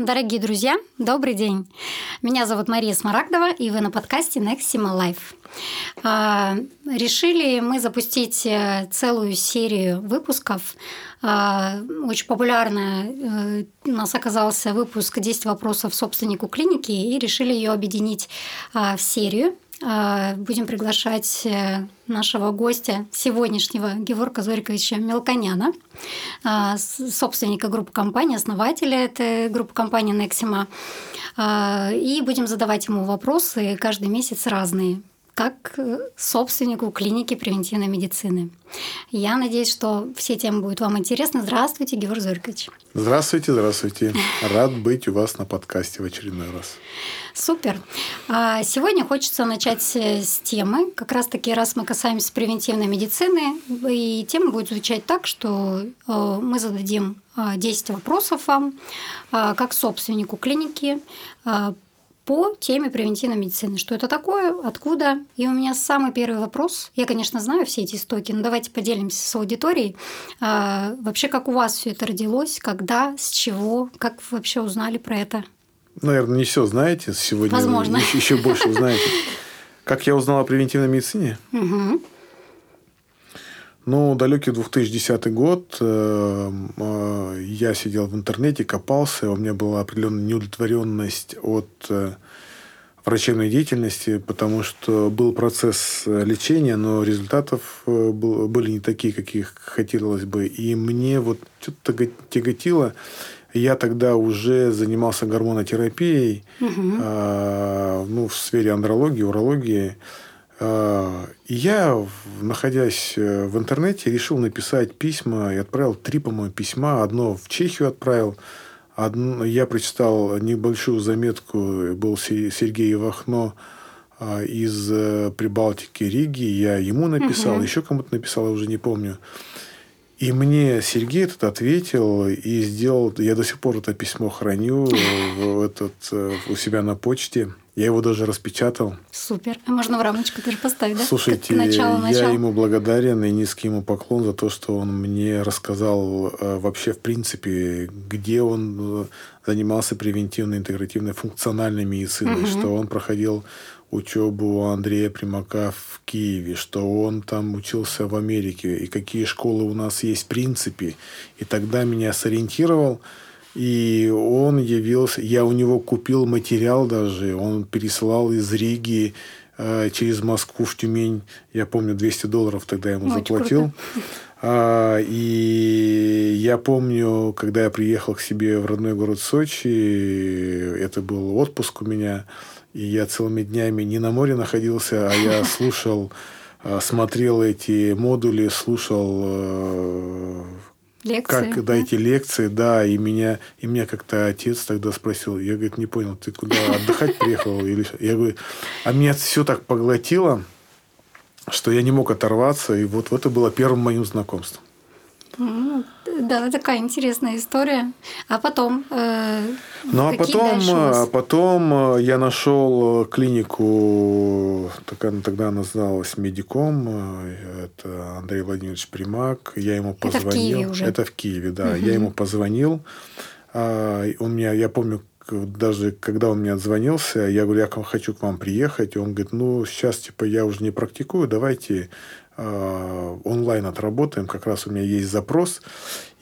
Дорогие друзья, добрый день. Меня зовут Мария Смарагдова, и вы на подкасте Nexima Life. А, решили мы запустить э, целую серию выпусков. А, очень популярная э, у нас оказался выпуск «10 вопросов собственнику клиники», и решили ее объединить а, в серию – будем приглашать э, нашего гостя сегодняшнего Геворга Зориковича Мелконяна, а, собственника группы компании, основателя этой группы компании Nexima. А, и будем задавать ему вопросы каждый месяц разные как собственнику клиники превентивной медицины. Я надеюсь, что все темы будут вам интересны. Здравствуйте, Георгий Зорькович. Здравствуйте, здравствуйте. Рад быть у вас на подкасте в очередной раз. Супер. А, сегодня хочется начать с темы. Как раз-таки, раз мы касаемся превентивной медицины, и тема будет звучать так, что э, мы зададим 10 вопросов вам, как собственнику клиники, по теме превентивной медицины. Что это такое, откуда? И у меня самый первый вопрос. Я, конечно, знаю все эти истоки, но давайте поделимся с аудиторией. А, вообще, как у вас все это родилось, когда, с чего, как вы вообще узнали про это? Наверное, не все знаете. Сегодня Возможно. Еще, еще больше узнаете. Как я узнал о превентивной медицине? Угу. Ну, далекий 2010 год, э, э, я сидел в интернете, копался, у меня была определенная неудовлетворенность от э, врачебной деятельности, потому что был процесс лечения, но результатов были не такие, каких хотелось бы. И мне вот что-то тяготило. Я тогда уже занимался гормонотерапией, угу. ну, в сфере андрологии, урологии. А, я, находясь э, в интернете, решил написать письма и отправил три, по-моему, письма. Одно в Чехию отправил. Одно, я прочитал небольшую заметку, был Сергей Вахно а, из э, Прибалтики, Риги. Я ему написал, угу. еще кому-то написал, я уже не помню. И мне Сергей этот ответил и сделал, я до сих пор это письмо храню в этот, э, у себя на почте. Я его даже распечатал. Супер. А можно в рамочку даже поставить, да? Слушайте, начало, начало. я ему благодарен и низкий ему поклон за то, что он мне рассказал э, вообще в принципе, где он э, занимался превентивной, интегративной, функциональной медициной, угу. что он проходил учебу у Андрея Примака в Киеве, что он там учился в Америке, и какие школы у нас есть в принципе. И тогда меня сориентировал и он явился, я у него купил материал даже, он переслал из Риги э, через Москву в Тюмень, я помню, 200 долларов тогда я ему Очень заплатил. А, и я помню, когда я приехал к себе в родной город Сочи, это был отпуск у меня, и я целыми днями не на море находился, а я слушал, э, смотрел эти модули, слушал э, Лекции, как дайте да? лекции, да, и меня, и меня как-то отец тогда спросил, я, говорит, не понял, ты куда отдыхать приехал? Или... Я говорю, а меня все так поглотило, что я не мог оторваться, и вот это было первым моим знакомством. Да, такая интересная история. А потом? Э, ну а потом, а потом э, я нашел клинику, такая, тогда она называлась Медиком. Э, это Андрей Владимирович Примак. Я ему позвонил. Это в Киеве уже. Это в Киеве, да. Угу. Я ему позвонил. А, он меня, я помню, даже когда он мне отзвонился, я говорю, я хочу к вам приехать. И он говорит, ну, сейчас, типа, я уже не практикую, давайте Э, онлайн отработаем. Как раз у меня есть запрос.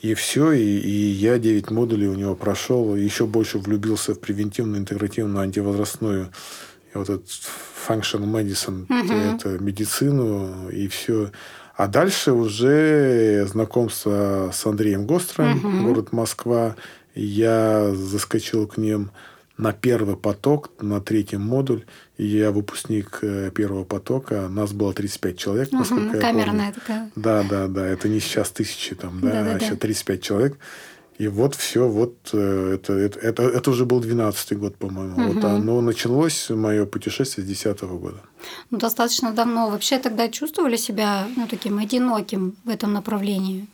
И все. И, и я 9 модулей у него прошел. Еще больше влюбился в превентивную, интегративную, антивозрастную вот этот function medicine, угу. это медицину и все. А дальше уже знакомство с Андреем Гостром, угу. город Москва. Я заскочил к ним на первый поток, на третий модуль. Я выпускник э, первого потока. Нас было 35 человек, угу, насколько я камерная помню. такая. Да, да, да. Это не сейчас тысячи, там, да, да, да а сейчас 35 человек. И вот все, вот э, это, это, это, это уже был 12-й год, по-моему. Угу. Вот оно началось, мое путешествие с 10 -го года. Ну, достаточно давно. Вообще тогда чувствовали себя ну, таким одиноким в этом направлении?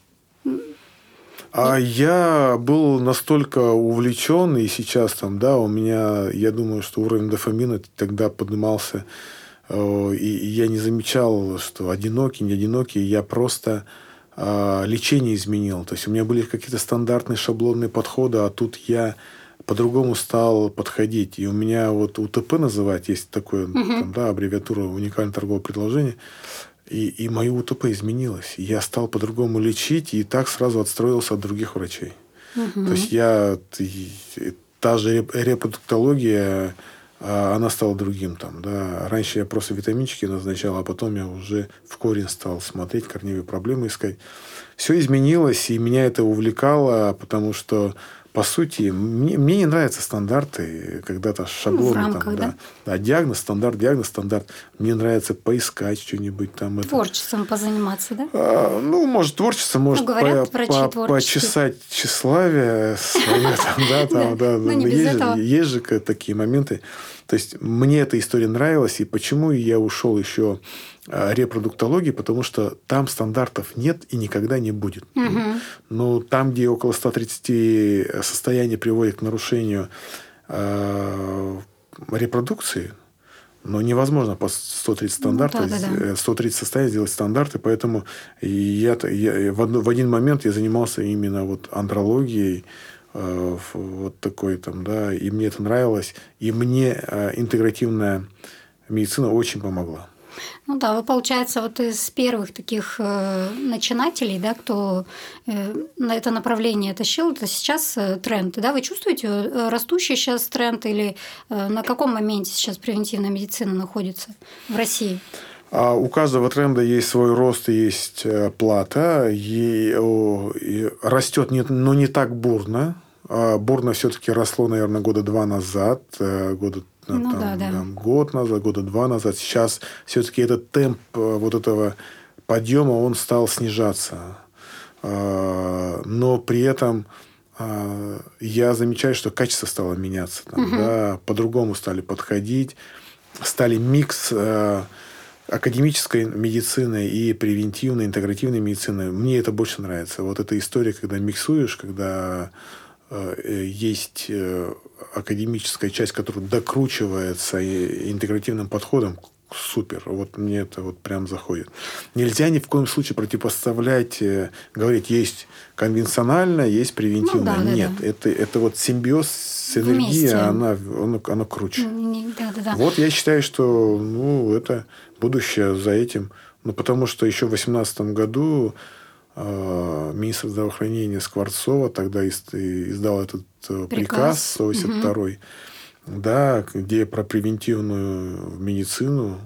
А я был настолько увлечен, и сейчас там, да, у меня, я думаю, что уровень дофамина тогда поднимался, э, и я не замечал, что одинокий, не одинокий, я просто а, лечение изменил. То есть у меня были какие-то стандартные шаблонные подходы, а тут я по-другому стал подходить. И у меня вот УТП называть, есть такое, угу. там, да, аббревиатура уникальное торговое предложение. И, и мое УТП изменилось. Я стал по-другому лечить, и так сразу отстроился от других врачей. Угу. То есть я та же репродуктология, а, она стала другим там, да. Раньше я просто витаминчики назначал, а потом я уже в корень стал смотреть, корневые проблемы искать. Все изменилось, и меня это увлекало, потому что по сути, мне, мне не нравятся стандарты, когда-то шаблоны. В рамках, там, да? Да. да, диагноз, стандарт, диагноз, стандарт. Мне нравится поискать что-нибудь там. Творчеством это. позаниматься, да? А, ну, может, творчество, может, ну, говорят, по, по, почесать тщеславие свое, да, там, да. Ну, есть же такие моменты. То есть, мне эта история нравилась, и почему я ушел еще Э, репродуктологии, потому что там стандартов нет и никогда не будет. Угу. Но там, где около 130 состояний приводит к нарушению э, репродукции, но невозможно по 130 стандартов, ну, да, да, да. 130 состояний сделать стандарты, поэтому я, я в, одно, в один момент я занимался именно вот андрологией, э, вот такой там, да, и мне это нравилось, и мне э, интегративная медицина очень помогла. Ну да, вы, получается, вот из первых таких э, начинателей, да, кто э, на это направление тащил, это сейчас э, тренд. Да? Вы чувствуете э, растущий сейчас тренд или э, на каком моменте сейчас превентивная медицина находится в России? А у каждого тренда есть свой рост и есть э, плата. И, и растет, но не так бурно. А бурно все-таки росло, наверное, года два назад, э, года ну, там, да, да. Там, год назад, года два назад. Сейчас все-таки этот темп э, вот этого подъема, он стал снижаться. А, но при этом а, я замечаю, что качество стало меняться. Там, угу. да, по-другому стали подходить. Стали микс э, академической медицины и превентивной, интегративной медицины. Мне это больше нравится. Вот эта история, когда миксуешь, когда Э, есть э, академическая часть, которая докручивается интегративным подходом, супер. Вот мне это вот прям заходит. Нельзя ни в коем случае противопоставлять, э, говорить, есть конвенциональное, есть превентивное. Ну, да, Нет, да. Это, это вот симбиоз, синергия, она, она, она круче. Да, да, да. Вот я считаю, что ну, это будущее за этим. Ну, потому что еще в 2018 году Э, министр здравоохранения Скворцова тогда издал этот э, приказ, приказ 182 угу. да, где про превентивную медицину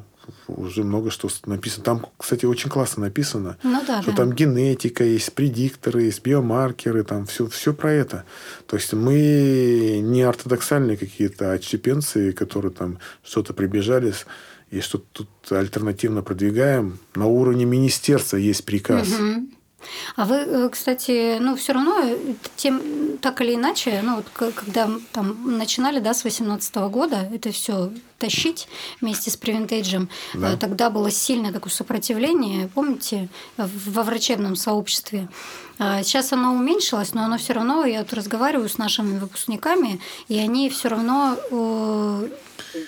уже много что написано. Там, кстати, очень классно написано, ну, да, что да. там генетика есть, предикторы есть, биомаркеры, там все, все про это. То есть мы не ортодоксальные какие-то отщепенцы, которые там что-то прибежались и что-то тут альтернативно продвигаем. На уровне министерства есть приказ. Угу. А вы, э, кстати, ну, все равно, э, тем, так или иначе, ну, вот, когда там начинали, да, с 18 года это все тащить вместе с превентейджем, да. Э, тогда было сильное такое сопротивление, помните, во врачебном сообществе. А сейчас оно уменьшилось, но оно все равно, я вот разговариваю с нашими выпускниками, и они все равно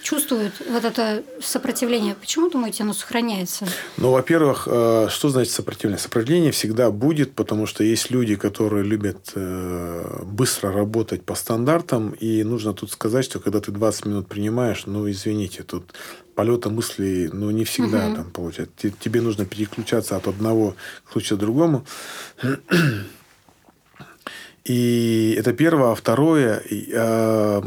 чувствуют вот это сопротивление. Почему, думаете, оно сохраняется? Ну, во-первых, э, что значит сопротивление? Сопротивление всегда будет, потому что есть люди, которые любят э, быстро работать по стандартам, и нужно тут сказать, что когда ты 20 минут принимаешь, ну, извините, тут полета мыслей, ну, не всегда угу. там получается. Тебе нужно переключаться от одного к случаю к другому. И это первое. А второе, э,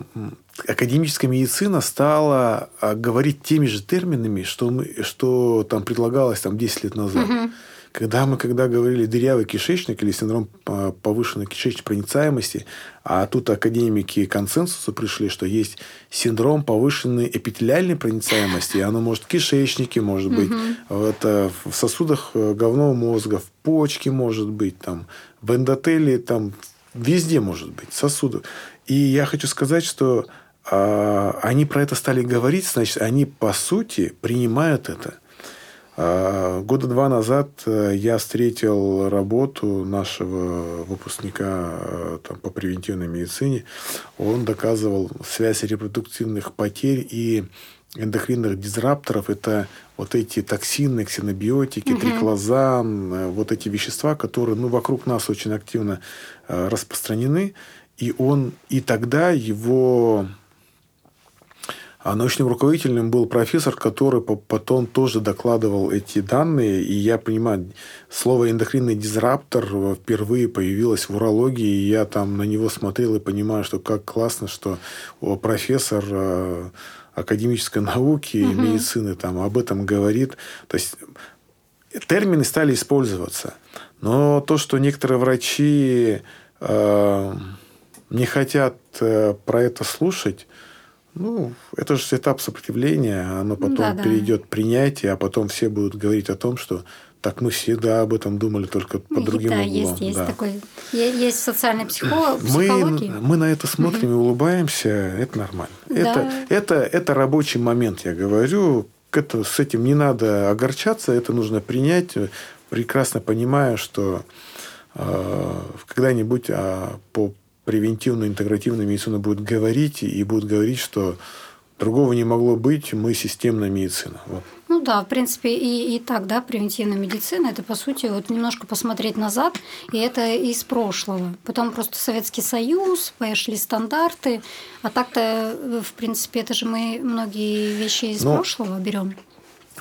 академическая медицина стала а, говорить теми же терминами, что, мы, что там предлагалось там, 10 лет назад. Угу. Когда мы когда говорили дырявый кишечник или синдром а, повышенной кишечной проницаемости, а тут академики консенсуса пришли, что есть синдром повышенной эпителиальной проницаемости, и оно может в кишечнике, может быть, угу. это в сосудах э, головного мозга, в почке может быть, там, в эндотелии, там, везде может быть, сосудов. И я хочу сказать, что они про это стали говорить, значит, они по сути принимают это. А, года два назад э, я встретил работу нашего выпускника э, там, по превентивной медицине. Он доказывал связь репродуктивных потерь и эндокринных дизрапторов. Это вот эти токсины, ксенобиотики, угу. триклозан, э, вот эти вещества, которые ну, вокруг нас очень активно распространены. И он и тогда его а научным руководителем был профессор, который потом тоже докладывал эти данные. И я понимаю, слово эндокринный дизраптор впервые появилось в урологии. И я там на него смотрел и понимаю, что как классно, что профессор э, академической науки и угу. медицины там об этом говорит. То есть термины стали использоваться. Но то, что некоторые врачи э, не хотят э, про это слушать, ну, это же этап сопротивления, оно потом да, да. перейдет принятие, а потом все будут говорить о том, что так мы всегда об этом думали, только по другим да, углом. Есть, есть да. такой, есть социальный психолог, психология. Мы, мы на это смотрим и улыбаемся, это нормально. Да. Это, это, это рабочий момент, я говорю. Это, с этим не надо огорчаться, это нужно принять, прекрасно понимая, что э, когда-нибудь э, по превентивную, интегративную медицину будет говорить и будет говорить, что другого не могло быть, мы системная медицина. Вот. Ну да, в принципе, и, и так, да, превентивная медицина, это, по сути, вот немножко посмотреть назад, и это из прошлого. Потом просто Советский Союз, пошли стандарты, а так-то, в принципе, это же мы многие вещи из ну, прошлого берем.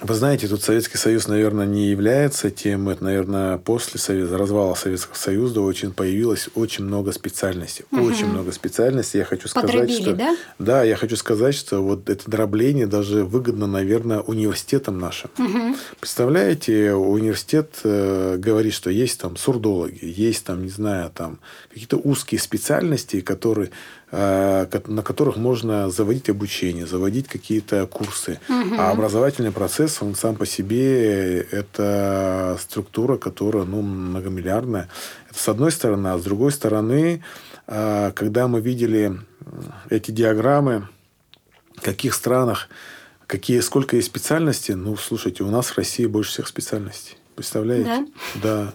Вы знаете, тут Советский Союз, наверное, не является тем. Это, наверное, после Совета, развала Советского Союза очень появилось очень много специальностей. Угу. Очень много специальностей. Я хочу сказать, Подробили, что... Да? да, я хочу сказать, что вот это дробление даже выгодно, наверное, университетам нашим. Угу. Представляете, университет э, говорит, что есть там сурдологи, есть там, не знаю, там какие-то узкие специальности, которые на которых можно заводить обучение, заводить какие-то курсы. Угу. А образовательный процесс, он сам по себе, это структура, которая ну, многомиллиардная. Это с одной стороны. А с другой стороны, э, когда мы видели эти диаграммы, в каких странах, какие, сколько есть специальностей, ну, слушайте, у нас в России больше всех специальностей. Представляете? Да. Да.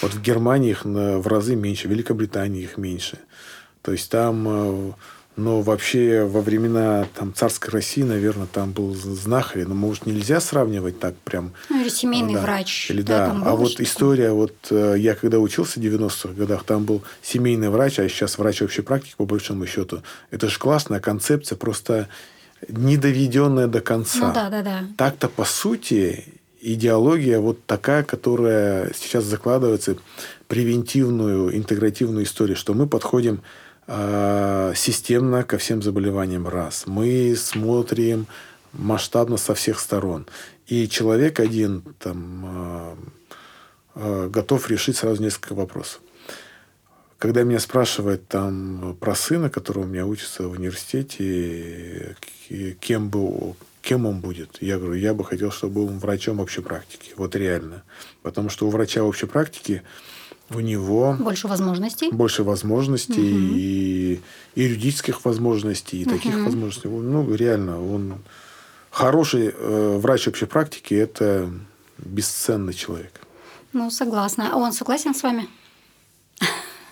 Вот в Германии их в разы меньше, в Великобритании их меньше. То есть там, э, но вообще во времена там, царской России, наверное, там был знахарь. Но, может, нельзя сравнивать так прям. Ну, или семейный да. врач. Или да. да. А вот такое? история, вот э, я когда учился в 90-х годах, там был семейный врач, а сейчас врач общей практики, по большому счету. Это же классная концепция, просто не доведенная до конца. Ну, да, да, да. Так-то, по сути, идеология вот такая, которая сейчас закладывается превентивную, интегративную историю, что мы подходим Э, системно ко всем заболеваниям раз. Мы смотрим масштабно со всех сторон. И человек один там, э, э, готов решить сразу несколько вопросов. Когда меня спрашивают там про сына, который у меня учится в университете, кем, бы, кем он будет, я говорю, я бы хотел, чтобы он врачом общей практики. Вот реально. Потому что у врача общей практики у него больше возможностей, больше возможностей угу. и, и юридических возможностей, и угу. таких возможностей. Ну, реально, он хороший э, врач общей практики – это бесценный человек. Ну, согласна. А он согласен с вами?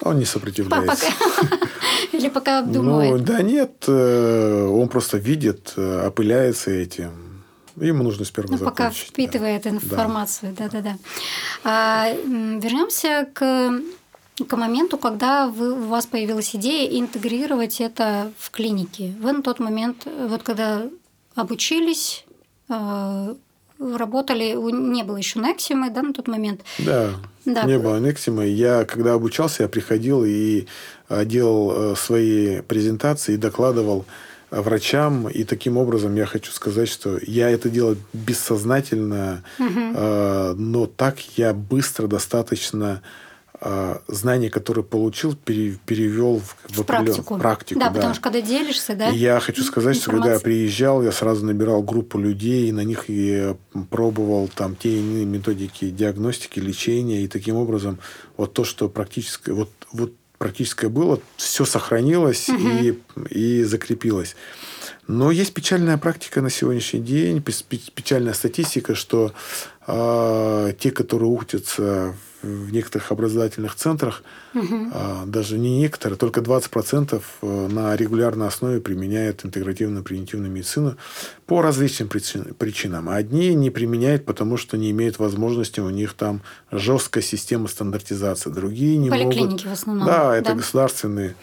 Он не сопротивляется. Или пока обдумывает? Ну, да нет, э, он просто видит, э, опыляется этим Ему нужно сперва ну, Пока впитывает да. информацию, да-да-да. А, вернемся к к моменту, когда вы, у вас появилась идея интегрировать это в клинике. Вы на тот момент, вот когда обучились, а, работали, не было еще Нексимы, да, на тот момент? Да, да. не было Нексимы. Я, когда обучался, я приходил и а, делал э, свои презентации и докладывал врачам. И таким образом я хочу сказать, что я это делал бессознательно, угу. э, но так я быстро достаточно э, знания, которые получил, перевел в, в, в практику. практику. Да, да, потому что когда делишься, да. И я хочу сказать, что когда я приезжал, я сразу набирал группу людей, и на них и пробовал там те или иные методики диагностики, лечения, и таким образом вот то, что практически вот вот практическое было, все сохранилось угу. и, и закрепилось. Но есть печальная практика на сегодняшний день, печальная статистика, что э, те, которые учатся в некоторых образовательных центрах, угу. даже не некоторые, только 20% э, на регулярной основе применяют интегративную превентивную медицину по различным причинам. Одни не применяют, потому что не имеют возможности, у них там жесткая система стандартизации. Другие не Поликлиники могут. в основном. Да, это да? государственные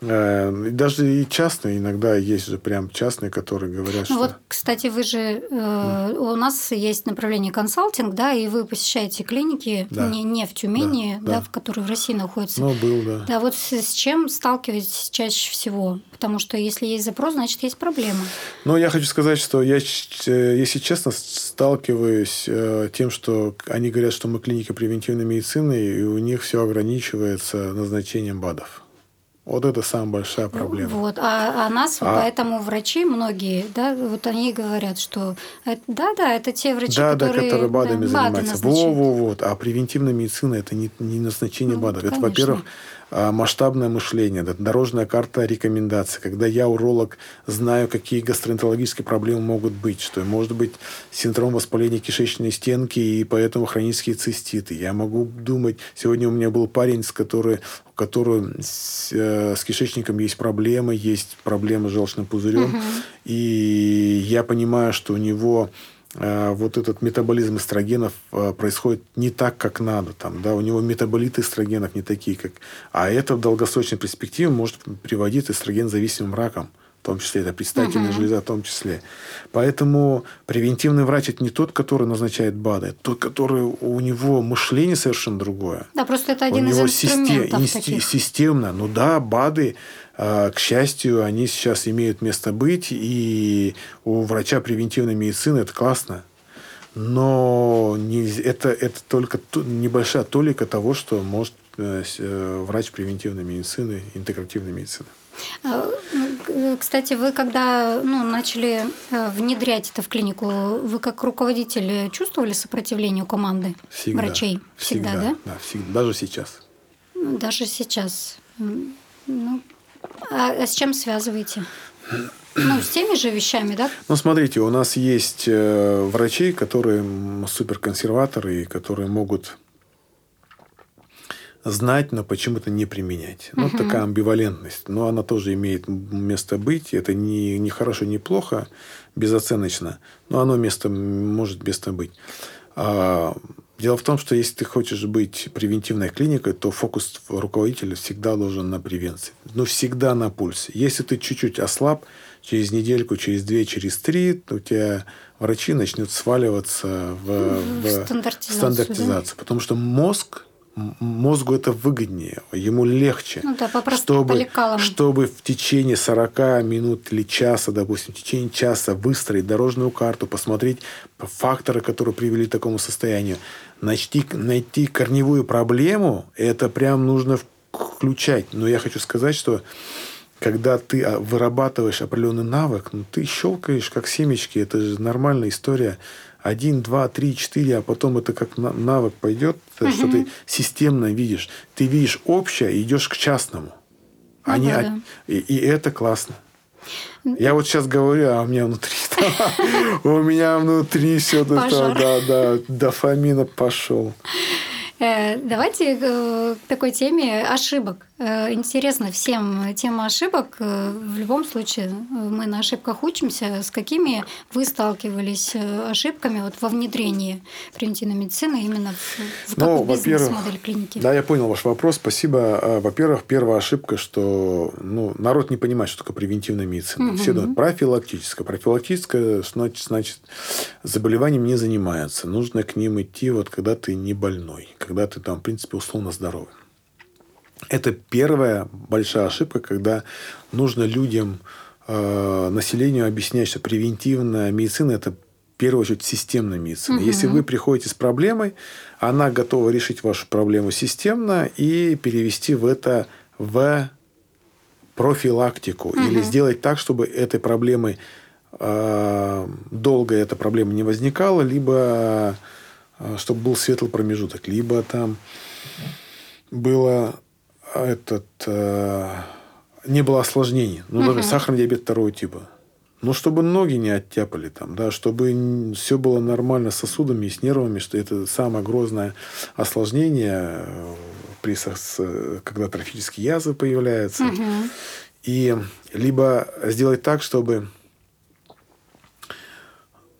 даже и частные иногда есть же прям частные, которые говорят, ну что... Вот, кстати, вы же... Э, у нас есть направление консалтинг, да, и вы посещаете клиники да. не, не в Тюмени, да, да, да, в которые в России находятся. Ну, был, да. Да, вот с, чем сталкиваетесь чаще всего? Потому что если есть запрос, значит, есть проблема. Ну, я хочу сказать, что я, если честно, сталкиваюсь э, тем, что они говорят, что мы клиника превентивной медицины, и у них все ограничивается назначением БАДов. Вот это самая большая проблема. Вот. А, а нас, а... поэтому врачи многие, да, вот они говорят, что да, да, это те врачи, да, которые, да, которые БАДами да, занимаются. Во, во, вот. А превентивная медицина это не, не назначение ну, БАДов. Это, во-первых, масштабное мышление, дорожная карта рекомендаций, когда я, уролог, знаю, какие гастроэнтерологические проблемы могут быть, что может быть синдром воспаления кишечной стенки и поэтому хронические циститы. Я могу думать, сегодня у меня был парень, с который, у которого с, э, с кишечником есть проблемы, есть проблемы с желчным пузырем, угу. и я понимаю, что у него вот этот метаболизм эстрогенов э, происходит не так, как надо. Там, да, у него метаболиты эстрогенов не такие, как... А это в долгосрочной перспективе может приводить к эстроген-зависимым ракам. В том числе, это предстательная uh-huh. железа в том числе. Поэтому превентивный врач – это не тот, который назначает БАДы, это тот, который у него мышление совершенно другое. Да, просто это один у из него инструментов систем, таких. Системно. Ну да, БАДы а, к счастью, они сейчас имеют место быть, и у врача превентивной медицины это классно. Но это, это только небольшая толика того, что может э, э, врач превентивной медицины, интегративной медицины. А, ну, кстати, вы когда ну, начали э, внедрять это в клинику, вы как руководитель чувствовали сопротивление у команды всегда, врачей? Всегда, всегда да? Да, всегда, даже сейчас. Даже сейчас. Ну, а, а с чем связываете? Ну, с теми же вещами, да? Ну, смотрите, у нас есть э, врачи, которые суперконсерваторы, и которые могут знать, но почему-то не применять. Ну, угу. такая амбивалентность. Но она тоже имеет место быть. Это не, не хорошо, не плохо, безоценочно. Но оно место может место быть. А, Дело в том, что если ты хочешь быть превентивной клиникой, то фокус руководителя всегда должен на превенции. Ну, всегда на пульсе. Если ты чуть-чуть ослаб, через недельку, через две, через три, то у тебя врачи начнут сваливаться в, в, в стандартизацию. стандартизацию. Да? Потому что мозг мозгу это выгоднее, ему легче, ну, да, чтобы, чтобы в течение 40 минут или часа, допустим, в течение часа выстроить дорожную карту, посмотреть факторы, которые привели к такому состоянию, найти, найти корневую проблему, это прям нужно включать. Но я хочу сказать, что когда ты а, вырабатываешь определенный навык, ну, ты щелкаешь как семечки, это же нормальная история один, два, три, четыре, а потом это как навык пойдет, угу. что ты системно видишь. Ты видишь общее и идешь к частному. Ну, Они, да, да. И, и это классно. Я вот сейчас говорю, а у меня внутри, у меня внутри все это, да, да, дофамина пошел. Э, давайте э, к такой теме ошибок. Э, интересно всем тема ошибок. В любом случае мы на ошибках учимся. С какими вы сталкивались ошибками вот во внедрении превентивной медицины именно в, в ну, бизнес-модель клиники? Да, я понял ваш вопрос. Спасибо. Во-первых, первая ошибка, что ну, народ не понимает, что такое превентивная медицина. Угу. Все думают профилактическая. Профилактическая значит, значит заболеванием не занимается. Нужно к ним идти, вот когда ты не больной когда ты там, в принципе, условно здоровый. Это первая большая ошибка, когда нужно людям, э, населению объяснять, что превентивная медицина – это в первую очередь системная медицина. Угу. Если вы приходите с проблемой, она готова решить вашу проблему системно и перевести в это в профилактику. Угу. Или сделать так, чтобы этой проблемой э, долго эта проблема не возникала, либо чтобы был светлый промежуток. Либо там было этот, э, не было осложнений. Ну, например, угу. сахарный диабет второго типа. Ну, чтобы ноги не оттяпали там, да, чтобы все было нормально с сосудами и с нервами, что это самое грозное осложнение, э, при, когда трофические язвы появляются. Угу. И либо сделать так, чтобы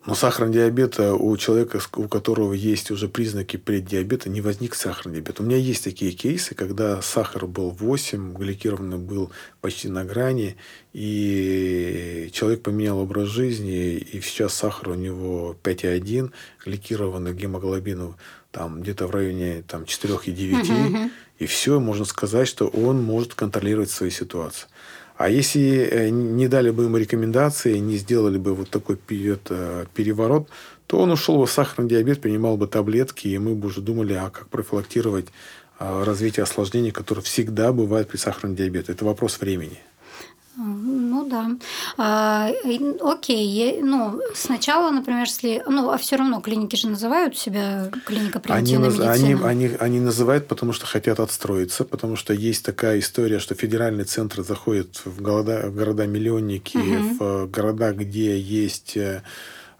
Но сахарный диабет у человека, у которого есть уже признаки преддиабета, не возник сахарный диабет. У меня есть такие кейсы, когда сахар был 8, гликированный был почти на грани, и человек поменял образ жизни, и сейчас сахар у него 5,1, гликированный гемоглобин там где-то в районе там, 4,9, угу. и все, можно сказать, что он может контролировать свою ситуацию. А если э, не дали бы ему рекомендации, не сделали бы вот такой переворот, то он ушел бы в сахарный диабет, принимал бы таблетки, и мы бы уже думали, а как профилактировать а, развитие осложнений, которые всегда бывают при сахарном диабете. Это вопрос времени. Ну да. А, окей. Ну, сначала, например, если. Ну, а все равно клиники же называют себя клиника превентивной они, медицины. Они, они, они называют, потому что хотят отстроиться, потому что есть такая история, что федеральный центр заходит в города, в города-миллионники, угу. в города, где есть э,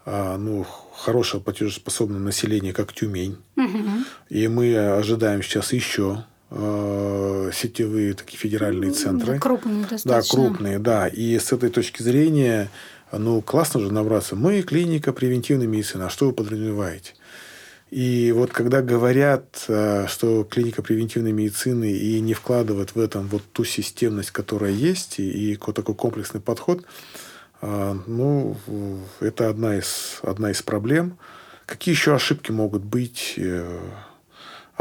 а, ну, хорошее платежеспособное население, как Тюмень. Угу. И мы ожидаем сейчас еще Э, сетевые такие федеральные центры. Крупные достаточно. Да, крупные, да. И с этой точки зрения, ну, классно же набраться. Мы клиника превентивной медицины. А что вы подразумеваете? И вот когда говорят, э, что клиника превентивной медицины и не вкладывают в этом вот ту системность, которая есть, и, и такой комплексный подход, э, ну, это одна из, одна из проблем. Какие еще ошибки могут быть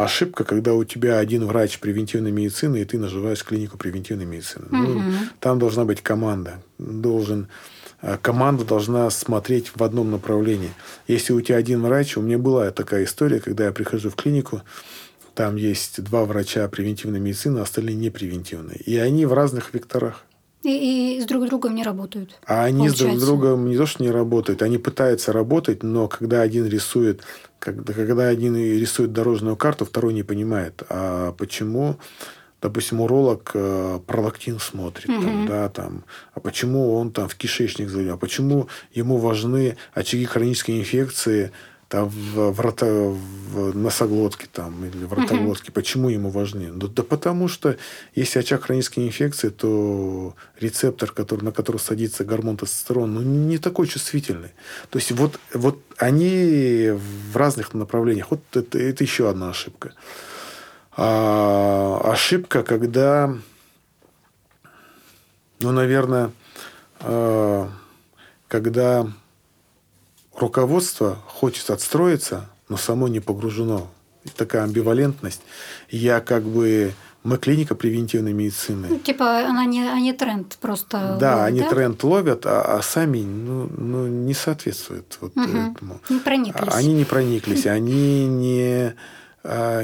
ошибка, когда у тебя один врач превентивной медицины, и ты наживаешь клинику превентивной медицины. Угу. Ну, там должна быть команда. Должен, э, команда должна смотреть в одном направлении. Если у тебя один врач, у меня была такая история, когда я прихожу в клинику, там есть два врача превентивной медицины, а остальные не превентивные. И они в разных векторах. И, и с друг другом не работают. А они получается. с друг другом не то, что не работают, они пытаются работать, но когда один рисует, когда, когда один рисует дорожную карту, второй не понимает, а почему, допустим, уролог э, пролактин смотрит, угу. там, да, там, а почему он там в кишечник залил, а почему ему важны очаги хронической инфекции, там в, в, рота, в носоглотке там, или в ротоглотке. Угу. Почему ему важны? Да, да потому что если очаг хронической инфекции, то рецептор, который, на который садится гормон тестостерон, ну, не такой чувствительный. То есть вот, вот они в разных направлениях. Вот это, это еще одна ошибка. А, ошибка, когда, ну, наверное, а, когда руководство хочет отстроиться, но само не погружено. Такая амбивалентность. Я как бы мы клиника превентивной медицины. Ну, типа она не, они тренд просто. Да, ловят, они да? тренд ловят, а, а сами ну, ну, не соответствуют вот угу. этому. Не прониклись. Они не прониклись, они не а,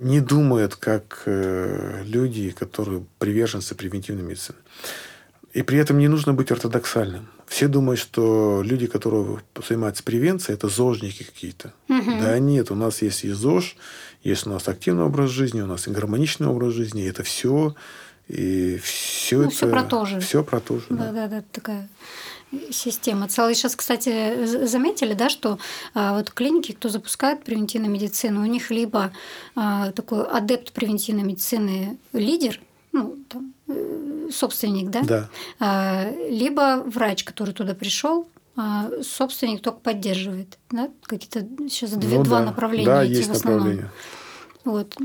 не думают как э, люди, которые приверженцы превентивной медицины. И при этом не нужно быть ортодоксальным. Все думают, что люди, которые занимаются превенцией, это зожники какие-то. Угу. Да нет, у нас есть и ЗОЖ, есть у нас активный образ жизни, у нас и гармоничный образ жизни. И это все и все ну, это... Все про то же. Все про то же. Да, да, да, такая система. Целая сейчас, кстати, заметили, да, что а, вот клиники, кто запускает превентивную медицину, у них либо а, такой адепт превентивной медицины лидер, ну, там, собственник, да? Да. А, либо врач, который туда пришел, а собственник только поддерживает, да? Какие-то сейчас две, ну, два да. направления. Да, есть направления. Вот.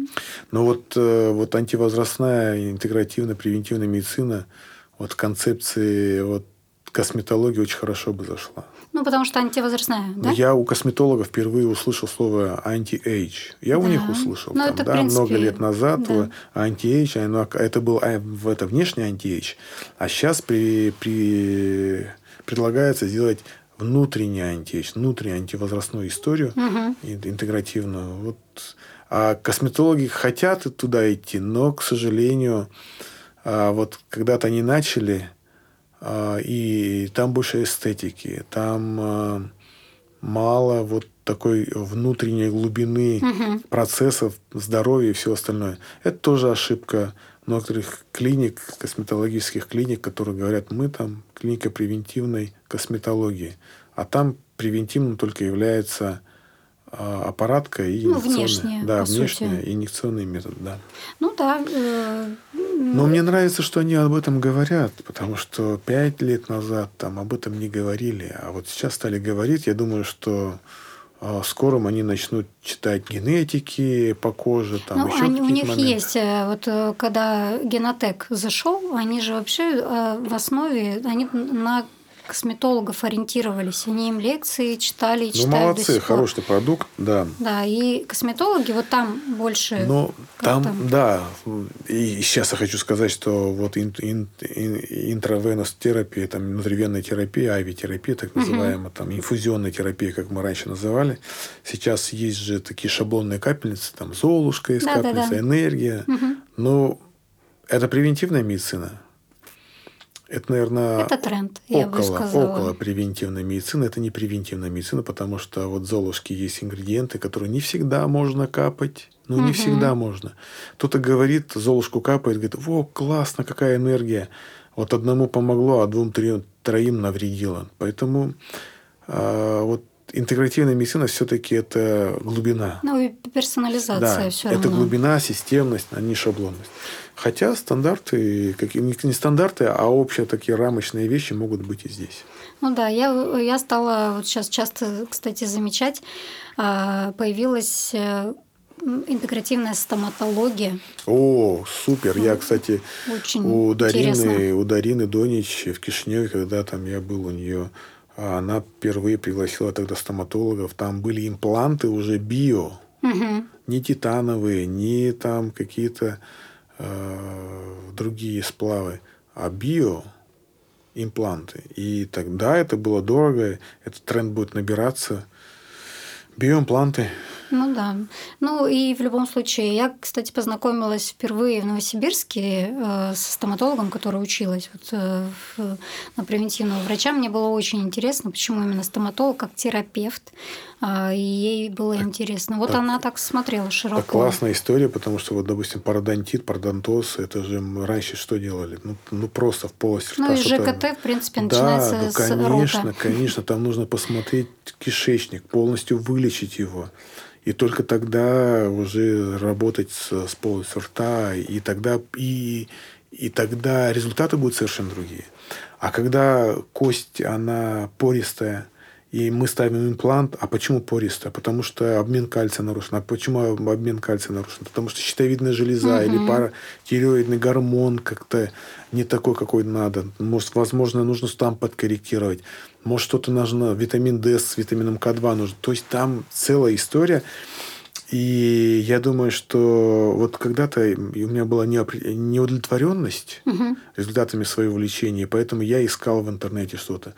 Но вот, э, вот антивозрастная интегративная превентивная медицина, вот концепции вот косметологии очень хорошо бы зашла. Ну, потому что антивозрастная, да? Я у косметологов впервые услышал слово anti-age. Я да. у них услышал. Ну, там, это, да, принципе, много лет назад да. anti-age, это был а, это внешний anti-age. А сейчас при, при, предлагается сделать внутренний anti-age, внутреннюю антивозрастную историю угу. интегративную. Вот. А косметологи хотят туда идти, но, к сожалению, а, вот когда-то они начали и там больше эстетики, там а, мало вот такой внутренней глубины угу. процессов здоровья и все остальное. Это тоже ошибка некоторых клиник, косметологических клиник, которые говорят, мы там клиника превентивной косметологии. А там превентивным только является а, аппаратка и ну, да, внешняя сути. инъекционный метод, да. Ну да. Э, Но мне нравится, что они об этом говорят, потому что пять лет назад там об этом не говорили, а вот сейчас стали говорить. Я думаю, что а, скоро они начнут читать генетики по коже, там ну, еще они, у них моменты. есть, э, вот э, когда генотек зашел, они же вообще в основе, они на косметологов ориентировались. Они им лекции читали, читают Ну, молодцы, хороший продукт, да. Да, и косметологи вот там больше... Ну, там, да. И сейчас я хочу сказать, что вот ин, ин, ин, интравенос терапия, там, внутривенная терапия, ави-терапия, так называемая, угу. там, инфузионная терапия, как мы раньше называли. Сейчас есть же такие шаблонные капельницы, там, Золушка есть да, капельница, да, да. энергия. Угу. Но это превентивная медицина. Это, наверное, это тренд, я около, бы сказала. около превентивной медицины. Это не превентивная медицина, потому что вот в Золушке есть ингредиенты, которые не всегда можно капать. Ну, не угу. всегда можно. Кто-то говорит, Золушку капает, говорит, о, классно, какая энергия. Вот одному помогло, а двум, трем, троим навредило. Поэтому э, вот интегративная медицина все-таки это глубина. Ну и персонализация да, все равно. Это глубина, системность, а не шаблонность. Хотя стандарты, как, не стандарты, а общие такие рамочные вещи могут быть и здесь. Ну да, я, я стала вот сейчас часто, кстати, замечать, а, появилась э, интегративная стоматология. О, супер! Я, кстати, Очень у Дарины, у Дарины Донич в Кишиневе, когда там я был у нее, она впервые пригласила тогда стоматологов. Там были импланты уже био, угу. не титановые, не там какие-то э, другие сплавы, а био импланты. И тогда это было дорого, этот тренд будет набираться. Биоимпланты ну да. Ну и в любом случае, я, кстати, познакомилась впервые в Новосибирске э, со стоматологом, который училась вот, э, в, на превентивного врача. Мне было очень интересно, почему именно стоматолог как терапевт. Э, и ей было так, интересно. Вот так, она так смотрела широко. Это классная история, потому что, вот, допустим, пародонтит, пародонтоз, это же раньше что делали? Ну, ну просто в полости рта. Ну и ЖКТ, в принципе, начинается да, ну, конечно, с рота. конечно, там нужно посмотреть кишечник, полностью вылечить его. И только тогда уже работать с, с полостью рта, и тогда, и, и тогда результаты будут совершенно другие. А когда кость, она пористая, и мы ставим имплант. А почему пористая? Потому что обмен кальция нарушен. А почему обмен кальция нарушен? Потому что щитовидная железа угу. или паратиреоидный гормон как-то не такой, какой надо. Может, возможно, нужно там подкорректировать. Может, что-то нужно, витамин D с витамином К2 нужно. То есть там целая история. И я думаю, что вот когда-то у меня была неудовлетворенность угу. результатами своего лечения, поэтому я искал в интернете что-то.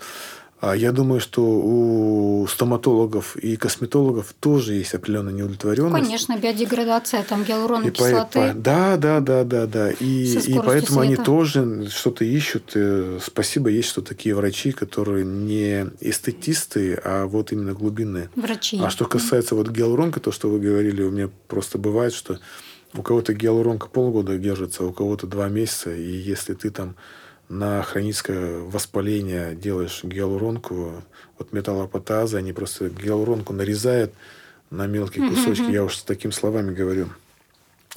А я думаю, что у стоматологов и косметологов тоже есть определенная неудовлетворенность. Конечно, биодеградация там гиалуроновой кислоты. По, да, да, да, да, да. И, и поэтому света. они тоже что-то ищут. Э, спасибо, есть что такие врачи, которые не эстетисты, а вот именно глубинные. Врачи. А что касается вот гиалуронка, то, что вы говорили, у меня просто бывает, что у кого-то гиалуронка полгода держится, у кого-то два месяца, и если ты там на хроническое воспаление делаешь гиалуронку от металлопотаза, они просто гиалуронку нарезают на мелкие кусочки, я уж с такими словами говорю.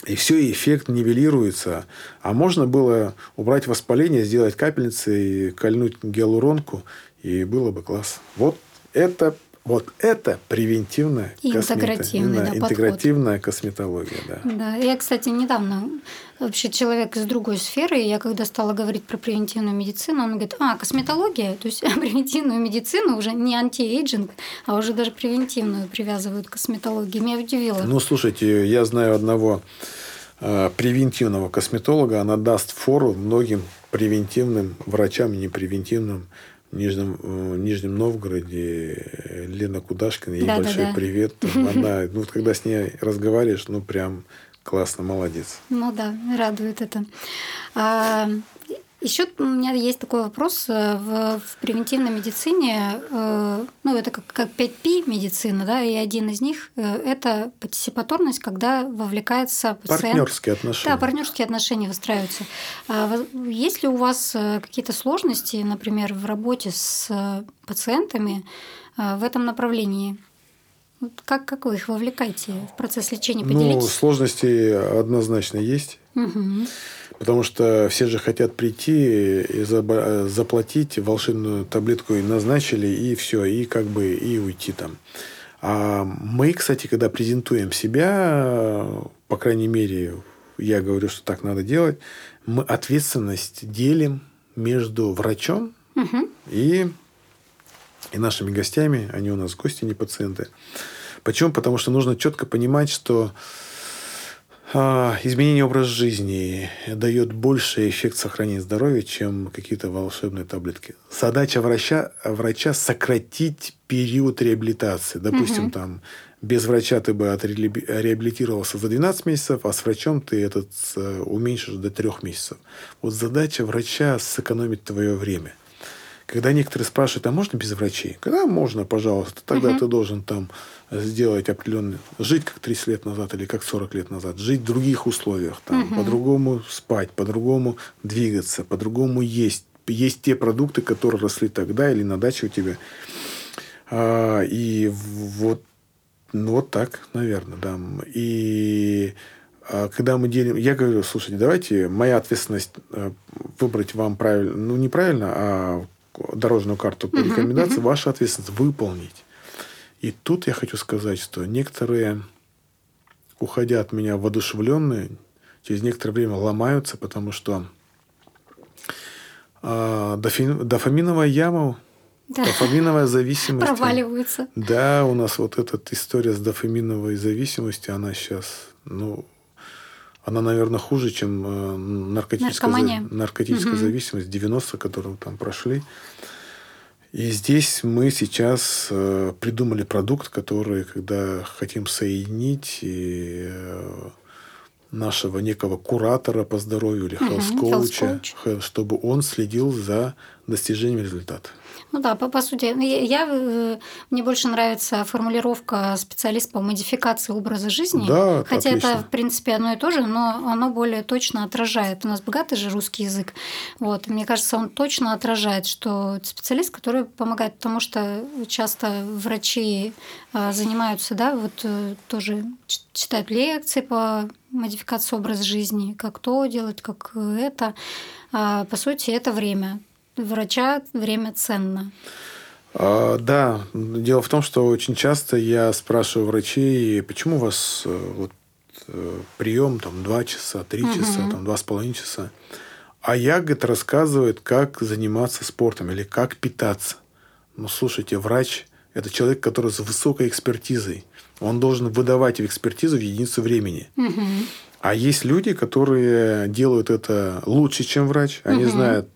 И все, и эффект нивелируется. А можно было убрать воспаление, сделать капельницы и кольнуть гиалуронку, и было бы класс. Вот это вот это превентивная интегративная, да, интегративная косметология. Да. да. Я, кстати, недавно вообще человек из другой сферы, я когда стала говорить про превентивную медицину, он говорит, а, косметология, то есть превентивную медицину уже не anti-aging, а уже даже превентивную привязывают к косметологии. Меня удивило. Ну, слушайте, я знаю одного э, превентивного косметолога, она даст фору многим превентивным врачам и непревентивным Нижнем, в Нижнем Новгороде э, Лена Кудашкина, ей да, большой да, да. привет. Она, ну, когда с ней разговариваешь, ну, прям классно, молодец. Ну да, радует это. Еще у меня есть такой вопрос. Э, в, в превентивной медицине, э, ну, это как, как 5P медицина, да, и один из них э, – это партисипаторность, когда вовлекается пациент. Партнерские отношения. Да, партнерские отношения выстраиваются. А есть ли у вас какие-то сложности, например, в работе с пациентами в этом направлении? Вот как, как вы их вовлекаете в процесс лечения? Ну, Поделитесь. Ну, сложности однозначно есть. Угу. Потому что все же хотят прийти и заплатить волшебную таблетку и назначили, и все, и как бы и уйти там. А мы, кстати, когда презентуем себя, по крайней мере, я говорю, что так надо делать, мы ответственность делим между врачом угу. и, и нашими гостями. Они у нас гости, не пациенты. Почему? Потому что нужно четко понимать, что а, изменение образа жизни дает больший эффект сохранения здоровья, чем какие-то волшебные таблетки. Задача врача, врача сократить период реабилитации. Допустим, угу. там без врача ты бы реабилитировался за 12 месяцев, а с врачом ты этот э, уменьшишь до 3 месяцев. Вот задача врача сэкономить твое время. Когда некоторые спрашивают, а можно без врачей? Когда можно, пожалуйста, тогда угу. ты должен там сделать определенный... Жить как 30 лет назад или как 40 лет назад. Жить в других условиях. Там, угу. По-другому спать, по-другому двигаться, по-другому есть. Есть те продукты, которые росли тогда или на даче у тебя. А, и вот, ну, вот так, наверное, да. И а, когда мы делим... Я говорю, слушайте, давайте моя ответственность э, выбрать вам правильно, ну, неправильно, а дорожную карту по рекомендации, ваша ответственность выполнить. И тут я хочу сказать, что некоторые, уходя от меня воодушевленные, через некоторое время ломаются, потому что э, дофин, дофаминовая яма, да. дофаминовая зависимость. Проваливается. Да, у нас вот эта история с дофаминовой зависимостью, она сейчас, ну, она, наверное, хуже, чем э, наркотическая, наркотическая угу. зависимость 90 которую там прошли. И здесь мы сейчас э, придумали продукт, который, когда хотим соединить и э, нашего некого куратора по здоровью или health-коуча, угу, чтобы он следил за достижением результата. Ну да, по, по сути, я, я, э, мне больше нравится формулировка специалист по модификации образа жизни. Да, Хотя отлично. это, в принципе, одно и то же, но оно более точно отражает. У нас богатый же русский язык. Вот. И мне кажется, он точно отражает, что специалист, который помогает, потому что часто врачи э, занимаются, да, вот э, тоже читают лекции по модификации образа жизни, как то делать, как это. А, по сути, это время врача время ценно. А, да, дело в том, что очень часто я спрашиваю врачей, почему у вас э, вот, э, прием там два часа, три угу. часа, там два с половиной часа. А я, говорит, рассказывает, как заниматься спортом или как питаться. Ну, слушайте, врач – это человек, который с высокой экспертизой. Он должен выдавать экспертизу в единицу времени. Угу. А есть люди, которые делают это лучше, чем врач. Они угу. знают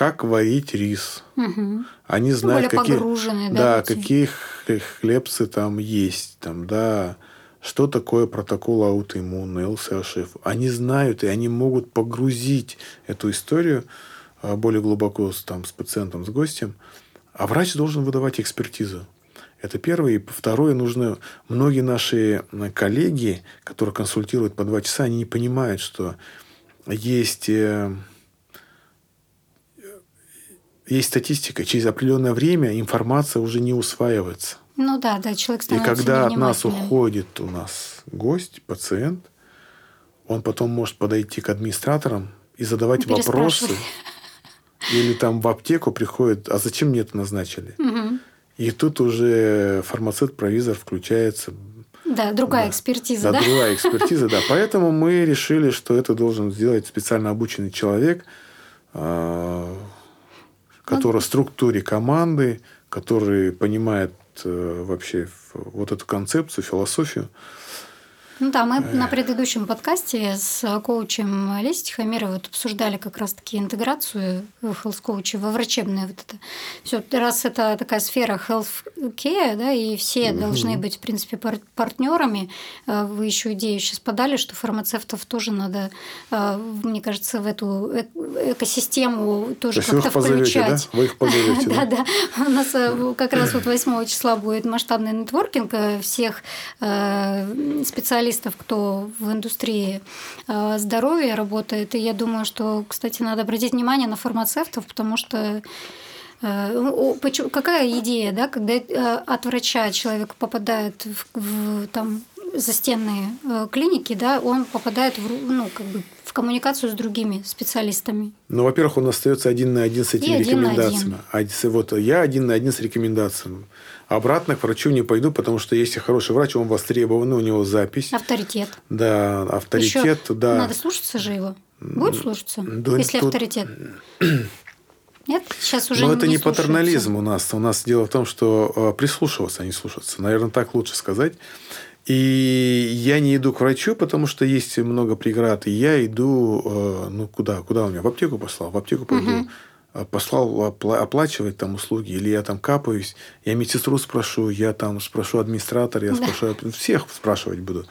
как варить рис. Угу. Они знают, ну, какие, да, да, какие хлебцы там есть, там, да, что такое протокол аутоиммунный, ЛСАШФ. Они знают, и они могут погрузить эту историю а, более глубоко там, с пациентом, с гостем. А врач должен выдавать экспертизу. Это первое. И второе, нужно... Многие наши коллеги, которые консультируют по два часа, они не понимают, что есть э, есть статистика, через определенное время информация уже не усваивается. Ну да, да, человек становится И когда от нас уходит у нас гость, пациент, он потом может подойти к администраторам и задавать вопросы. Или там в аптеку приходит, а зачем мне это назначили? Угу. И тут уже фармацевт-провизор включается. Да, другая да. экспертиза, да? Да, другая экспертиза, да. Поэтому мы решили, что это должен сделать специально обученный человек, который в структуре команды, который понимает э, вообще вот эту концепцию, философию. Ну да, мы на предыдущем подкасте с коучем Олесей Тихомировой вот обсуждали как раз-таки интеграцию health коуча во врачебное вот это. Все, раз это такая сфера health care, да, и все угу. должны быть, в принципе, пар- партнерами. Э, вы еще идею сейчас подали, что фармацевтов тоже надо, э, мне кажется, в эту экосистему тоже То как-то включать. Да? Вы их позовете, да? Да, да. У нас э, как раз вот 8 числа будет масштабный нетворкинг всех специалистов специалистов, кто в индустрии э, здоровья работает. И я думаю, что, кстати, надо обратить внимание на фармацевтов, потому что Э, какая идея, да, когда э, от врача человек попадает в, в там застенные клиники, да, он попадает в, ну, как бы в коммуникацию с другими специалистами. Ну, во-первых, он остается один на один с этими и рекомендациями. Один. А вот я один на один с рекомендациями. Обратно к врачу не пойду, потому что если хороший врач, он востребованный, у него запись. Авторитет. Да, авторитет, Ещё да. Надо слушаться же его. Будет слушаться, да, если тут... авторитет. Нет, сейчас уже. Но это не, не патернализм у нас. У нас дело в том, что э, прислушиваться, а не слушаться. Наверное, так лучше сказать. И я не иду к врачу, потому что есть много преград. И я иду, э, ну, куда? Куда он меня? В аптеку послал. В аптеку пойду. Угу. Послал оплачивать там услуги, или я там капаюсь, я медсестру спрошу, я там спрошу администратора, я да. спрошу, всех спрашивать буду.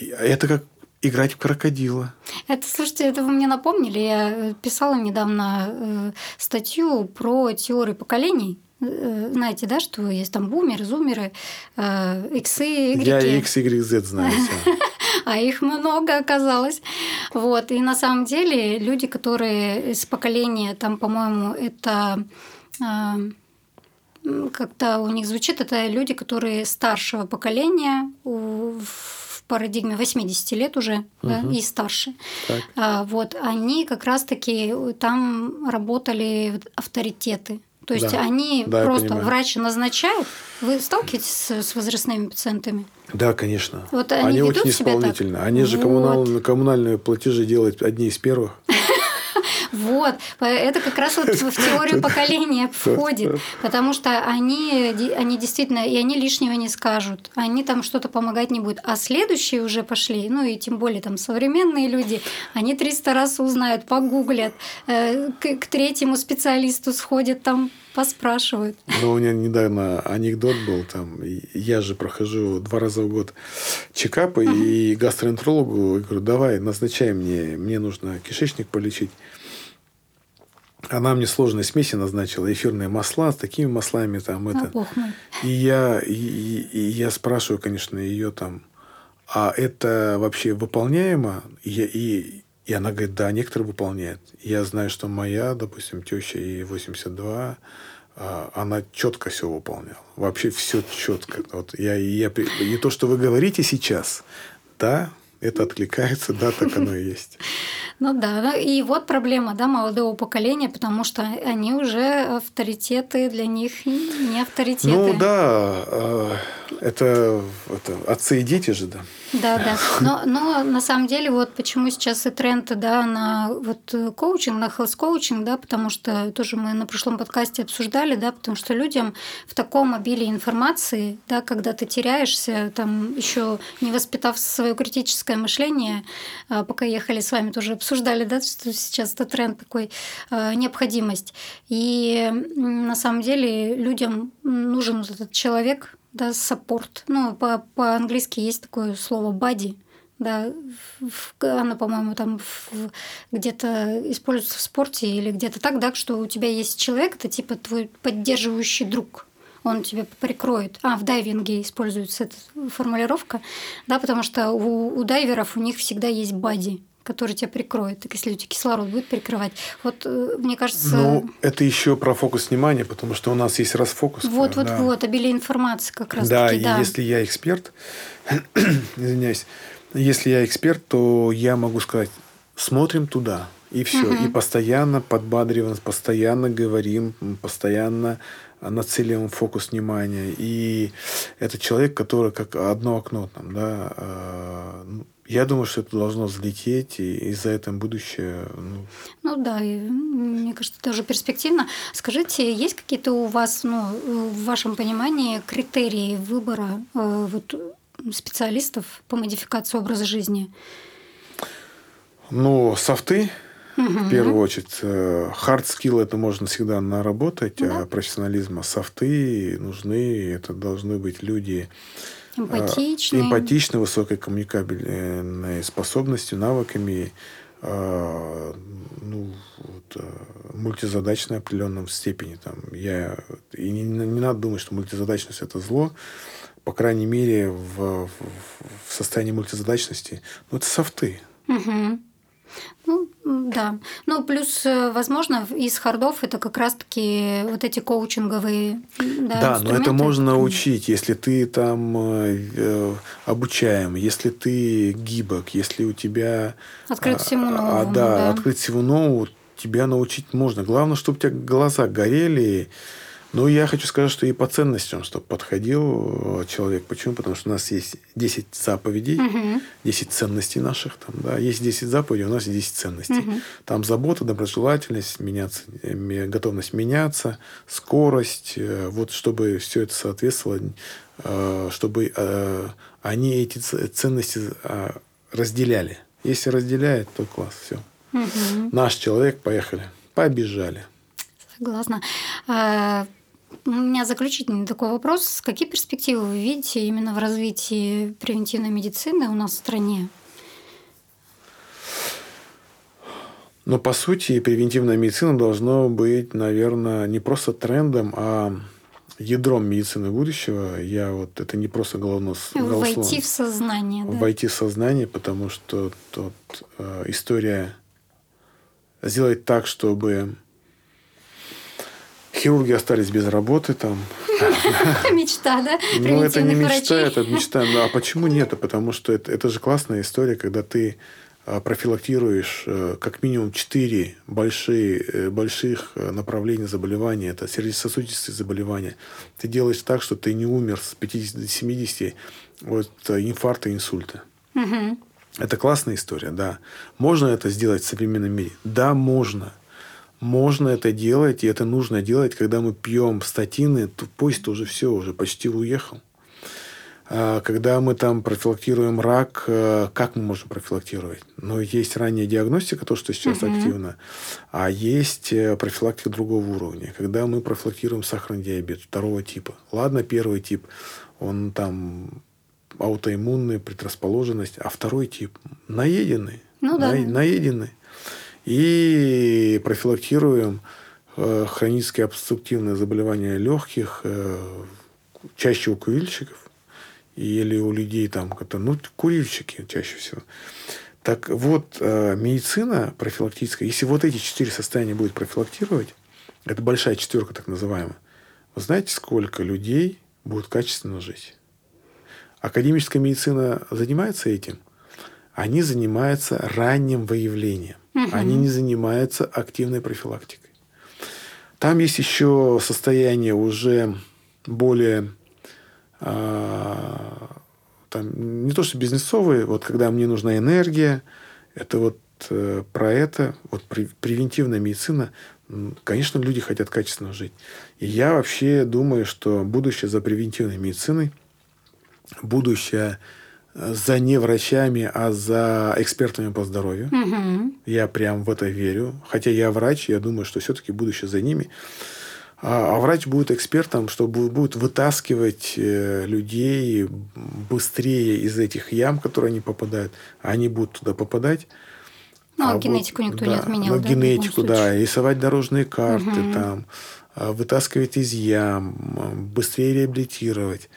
Это как играть в крокодила. Это, слушайте, это вы мне напомнили. Я писала недавно э, статью про теорию поколений. Э, знаете, да, что есть там бумеры, зумеры, э, иксы, игреки. Я X, Y, Z знаю. А их много оказалось. Вот. И на самом деле люди, которые из поколения, там, по-моему, это э, как-то у них звучит, это люди, которые старшего поколения в парадигме 80 лет уже угу. да, и старше. Так. А, вот они как раз-таки там работали авторитеты. То есть да. они да, просто врач назначает. Вы сталкиваетесь с, с возрастными пациентами? Да, конечно. Вот они, они очень исполнительно. Они же вот. коммунал, коммунальные платежи делают одни из первых. Вот, это как раз вот в теорию поколения входит, потому что они, они действительно, и они лишнего не скажут, они там что-то помогать не будут, а следующие уже пошли, ну и тем более там современные люди, они 300 раз узнают, погуглят, э, к, к третьему специалисту сходят там поспрашивают. Ну, у меня недавно анекдот был там. Я же прохожу два раза в год чекапы uh-huh. и гастроэнтерологу говорю, давай, назначай мне, мне нужно кишечник полечить. Она мне сложные смеси назначила, эфирные масла с такими маслами там это. Бог мой. И я и, и я спрашиваю, конечно, ее там, а это вообще выполняемо? Я, и, и она говорит, да, некоторые выполняют. Я знаю, что моя, допустим, теща и 82, а, она четко все выполняла. Вообще все четко. Вот я, я, и то, что вы говорите сейчас, да, это откликается, да, так оно и есть. Ну да, и вот проблема да, молодого поколения, потому что они уже авторитеты, для них не авторитеты. Ну да, а, это, это отцы и дети же, да. Да, да. Но, но на самом деле вот почему сейчас и тренд да, на вот коучинг, на health коучинг, да, потому что тоже мы на прошлом подкасте обсуждали, да, потому что людям в таком обилии информации, да, когда ты теряешься, там еще не воспитав свое критическое мышление, а, пока ехали с вами тоже обсуждали, да, что сейчас это тренд такой а, необходимость. И на самом деле людям нужен этот человек, да, саппорт. Ну, по- по-английски есть такое слово body, да, в, оно, по-моему, там где-то используется в спорте или где-то так, да, что у тебя есть человек, это типа твой поддерживающий друг, он тебя прикроет. А, в дайвинге используется эта формулировка, да, потому что у, у дайверов у них всегда есть бади, который тебя прикроет, так если у тебя кислород будет прикрывать. Вот э, мне кажется. Ну, это еще про фокус внимания, потому что у нас есть расфокус. Вот, вот, да. вот, обилие информации как раз. Да, таки, и да. если я эксперт, извиняюсь, если я эксперт, то я могу сказать, смотрим туда. И все. Угу. И постоянно подбадриваем, постоянно говорим, постоянно нацеливаем фокус внимания. И это человек, который как одно окно там, да, э, я думаю, что это должно взлететь, и, за это будущее. Ну... ну да, и, мне кажется, это уже перспективно. Скажите, есть какие-то у вас, ну, в вашем понимании, критерии выбора э, вот, специалистов по модификации образа жизни? Ну, софты, угу. в первую очередь. Hard skill это можно всегда наработать, да. а профессионализма софты нужны. Это должны быть люди, Эмпатичные. Эмпатичны, высокой коммуникабельной способностью, навыками, а, ну, вот, а, мультизадачной определенном степени. Там, я, и не, не надо думать, что мультизадачность это зло. По крайней мере, в, в, в состоянии мультизадачности, ну, это софты. Угу. Ну, Да. Ну, плюс, э, возможно, из хардов это как раз-таки вот эти коучинговые Да, да но это можно научить, если ты там э, обучаем, если ты гибок, если у тебя... Открыт а, всему новому. А, да, да, открыт всему новому, тебя научить можно. Главное, чтобы у тебя глаза горели, ну, я хочу сказать, что и по ценностям, чтобы подходил э, человек. Почему? Потому что у нас есть 10 заповедей, угу. 10 ценностей наших. Там, да. Есть 10 заповедей, у нас есть 10 ценностей. Угу. Там забота, доброжелательность, меняться, готовность меняться, скорость. Э, вот чтобы все это соответствовало, э, чтобы они эти ценности разделяли. Если разделяет, то класс, все. Угу. Наш человек, поехали. Побежали. Согласна. У меня заключительный такой вопрос. Какие перспективы вы видите именно в развитии превентивной медицины у нас в стране? Но по сути превентивная медицина должна быть, наверное, не просто трендом, а ядром медицины будущего. Я вот это не просто головно Войти в сознание. Да? Войти в сознание, потому что тут э, история сделать так, чтобы хирурги остались без работы там. Мечта, да? Ну, это не мечта, это мечта. Ну, а почему нет? Потому что это, же классная история, когда ты а, профилактируешь э, как минимум четыре большие, э, больших э, направления заболевания. Это сердечно-сосудистые заболевания. Ты делаешь так, что ты не умер с 50 до 70 от инфаркта и инсульта. Угу. Это классная история, да. Можно это сделать в современном мире? Да, можно. Можно это делать, и это нужно делать, когда мы пьем статины, то поезд уже все, уже почти уехал. А когда мы там профилактируем рак, э, как мы можем профилактировать? Ну, есть ранняя диагностика, то, что сейчас угу. активно, а есть э, профилактика другого уровня. Когда мы профилактируем сахарный диабет второго типа. Ладно, первый тип, он там аутоиммунная предрасположенность, а второй тип наеденный. Ну, да. на, наеденный и профилактируем э, хронические обструктивные заболевания легких, э, чаще у курильщиков или у людей там, которые, ну, курильщики чаще всего. Так вот, э, медицина профилактическая, если вот эти четыре состояния будет профилактировать, это большая четверка так называемая, вы знаете, сколько людей будут качественно жить? Академическая медицина занимается этим? Они занимаются ранним выявлением. Угу. Они не занимаются активной профилактикой. Там есть еще состояние уже более а, там, не то что бизнесовые, вот когда мне нужна энергия, это вот э, про это, вот превентивная медицина, конечно, люди хотят качественно жить. И я вообще думаю, что будущее за превентивной медициной, будущее за не врачами, а за экспертами по здоровью. Угу. Я прям в это верю. Хотя я врач, я думаю, что все-таки будущее за ними. А, а врач будет экспертом, что будет вытаскивать э, людей быстрее из этих ям, которые они попадают. Они будут туда попадать. Ну, а, а генетику вот, никто да, не отменял. Ну, да, генетику, да. Рисовать дорожные карты, угу. там, а, вытаскивать из ям, быстрее реабилитировать.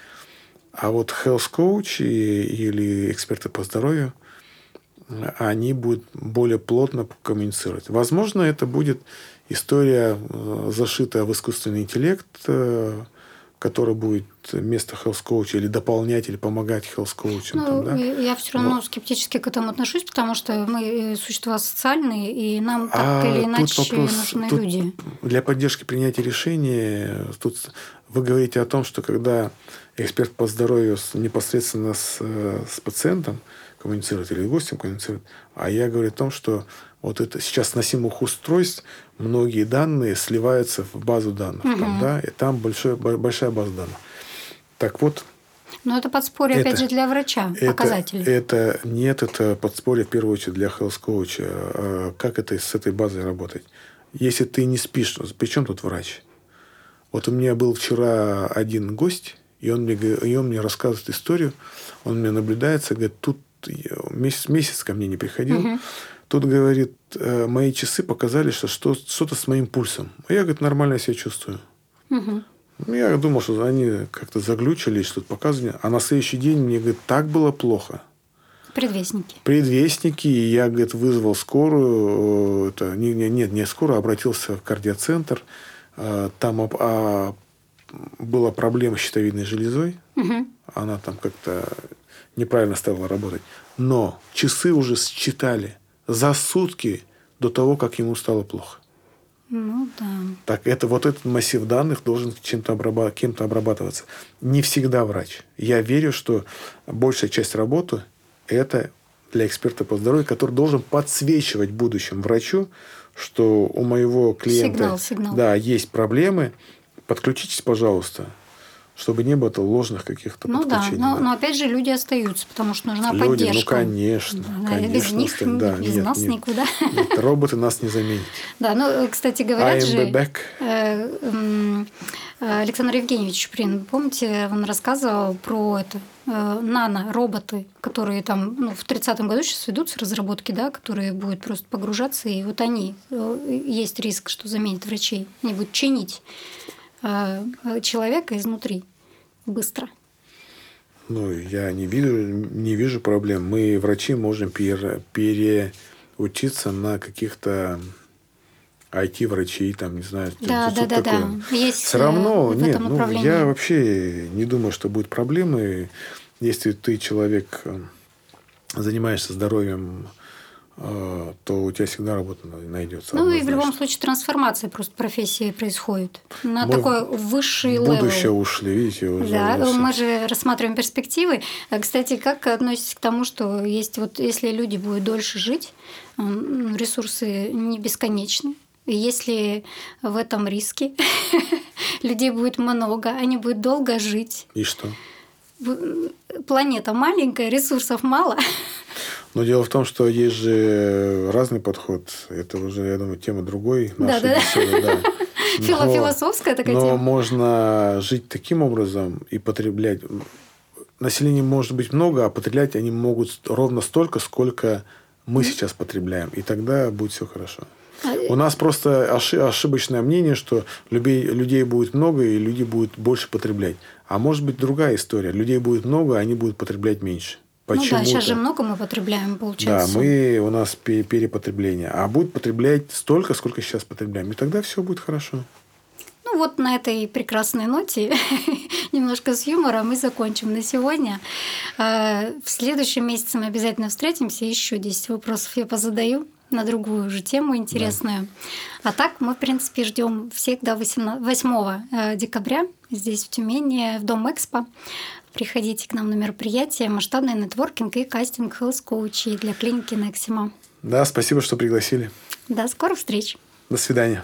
А вот health coach или эксперты по здоровью, они будут более плотно коммуницировать. Возможно, это будет история, э, зашитая в искусственный интеллект, э, который будет вместо health coach или дополнять, или помогать coach. Ну, там, да? Я все равно вот. скептически к этому отношусь, потому что мы э, существа социальные, и нам так а или иначе вопрос, нужны тут люди. Для поддержки принятия решения тут вы говорите о том, что когда эксперт по здоровью непосредственно с, с пациентом коммуницирует или гостем коммуницирует, а я говорю о том, что вот это сейчас носимых устройств многие данные сливаются в базу данных, угу. там, да, и там большой, большая база данных. Так вот. Но это подспорье, это, опять же, для врача, это, показатели. Это нет, это подспорье в первую очередь для health coach. А как это с этой базой работать? Если ты не спишь, при чем тут врач? Вот у меня был вчера один гость, и он мне, и он мне рассказывает историю, он меня наблюдается, говорит, тут месяц, месяц ко мне не приходил, угу. тут, говорит, э, мои часы показали, что что-то с моим пульсом. А я, говорит, нормально себя чувствую. Угу. Я думал, что они как-то заглючили, что-то показывали. А на следующий день мне, говорит, так было плохо. Предвестники. Предвестники. И я, говорит, вызвал скорую. Это, не, не, нет, не скорую, а обратился в кардиоцентр. А, там а, была проблема с щитовидной железой. Угу. Она там как-то неправильно стала работать. Но часы уже считали за сутки до того, как ему стало плохо. Ну да. Так это вот этот массив данных должен чем-то обрабат... кем-то обрабатываться. Не всегда врач. Я верю, что большая часть работы это для эксперта по здоровью, который должен подсвечивать будущему врачу, что у моего клиента сигнал, сигнал. Да, есть проблемы, подключитесь, пожалуйста чтобы не было ложных каких-то ну подключений. Да, но, да, но опять же люди остаются, потому что нужна люди, ну, поддержка. Ну, конечно. Да, конечно без них, да, без нет, нас нет, никуда. Нет, роботы нас не заменят. Да, ну, кстати, говорят же... Back. Э, э, Александр Евгеньевич Чуприн, помните, он рассказывал про это э, нано-роботы, которые там ну, в 30-м году сейчас ведутся разработки, да, которые будут просто погружаться, и вот они, есть риск, что заменят врачей, они будут чинить человека изнутри быстро? Ну, я не вижу, не вижу проблем. Мы, врачи, можем пере, переучиться на каких-то IT-врачей, там, не знаю, да, да, да, такое. да. Есть Все равно, в нет, ну, я вообще не думаю, что будет проблемы, если ты человек, э, занимаешься здоровьем а, то у тебя всегда работа найдется. Ну и в любом случае трансформация просто профессии происходит на Мы такой высший level. Будущее ушли, видите, уже. Да, уже. мы же рассматриваем перспективы. А, кстати, как относитесь к тому, что есть вот если люди будут дольше жить, ресурсы не бесконечны. Если в этом риске людей будет много, они будут долго жить. И что? Планета маленькая, ресурсов мало. Но дело в том, что есть же разный подход. Это уже, я думаю, тема другой нашей да, беседы. Да. Но, Философская такая но тема. Но можно жить таким образом и потреблять. Населения может быть много, а потреблять они могут ровно столько, сколько мы сейчас потребляем. И тогда будет все хорошо. А, У нас просто ошибочное мнение, что людей, людей будет много, и люди будут больше потреблять. А может быть другая история. Людей будет много, а они будут потреблять меньше. Почему-то. Ну да, сейчас же много мы потребляем, получается. Да, мы, у нас перепотребление. А будет потреблять столько, сколько сейчас потребляем. И тогда все будет хорошо. Ну вот на этой прекрасной ноте, немножко с юмором, мы закончим на сегодня. А, в следующем месяце мы обязательно встретимся. Еще 10 вопросов я позадаю на другую же тему интересную. Да. А так мы, в принципе, ждем всех до 8 э, декабря здесь, в Тюмени, в Дом Экспо. Приходите к нам на мероприятие «Масштабный нетворкинг и кастинг health коучей для клиники Нексима. Да, спасибо, что пригласили. До скорых встреч. До свидания.